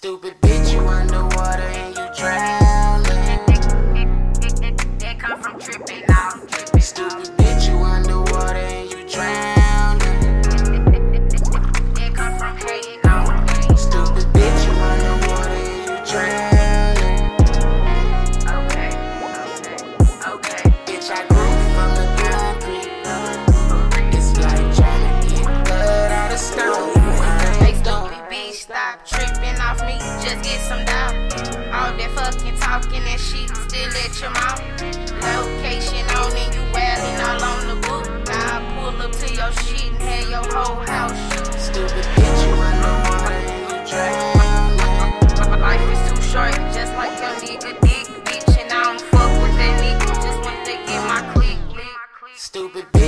Stupid bitch, you underwater and you drowning. That come from tripping, now Stupid bitch, you underwater and you drowning. That come from hating, now Stupid bitch, you underwater and you drowning. Okay, okay, okay. Bitch, I grew from the just get some dough. All that fucking talking and shit still at your mouth. Location on and you wildin' all on the book. I pull up to your shit and have your whole house shoot. Stupid bitch, you run no more and you drowning. Life is too short, just like your nigga dick, bitch, and I don't fuck with that nigga just want to get my click. Stupid bitch.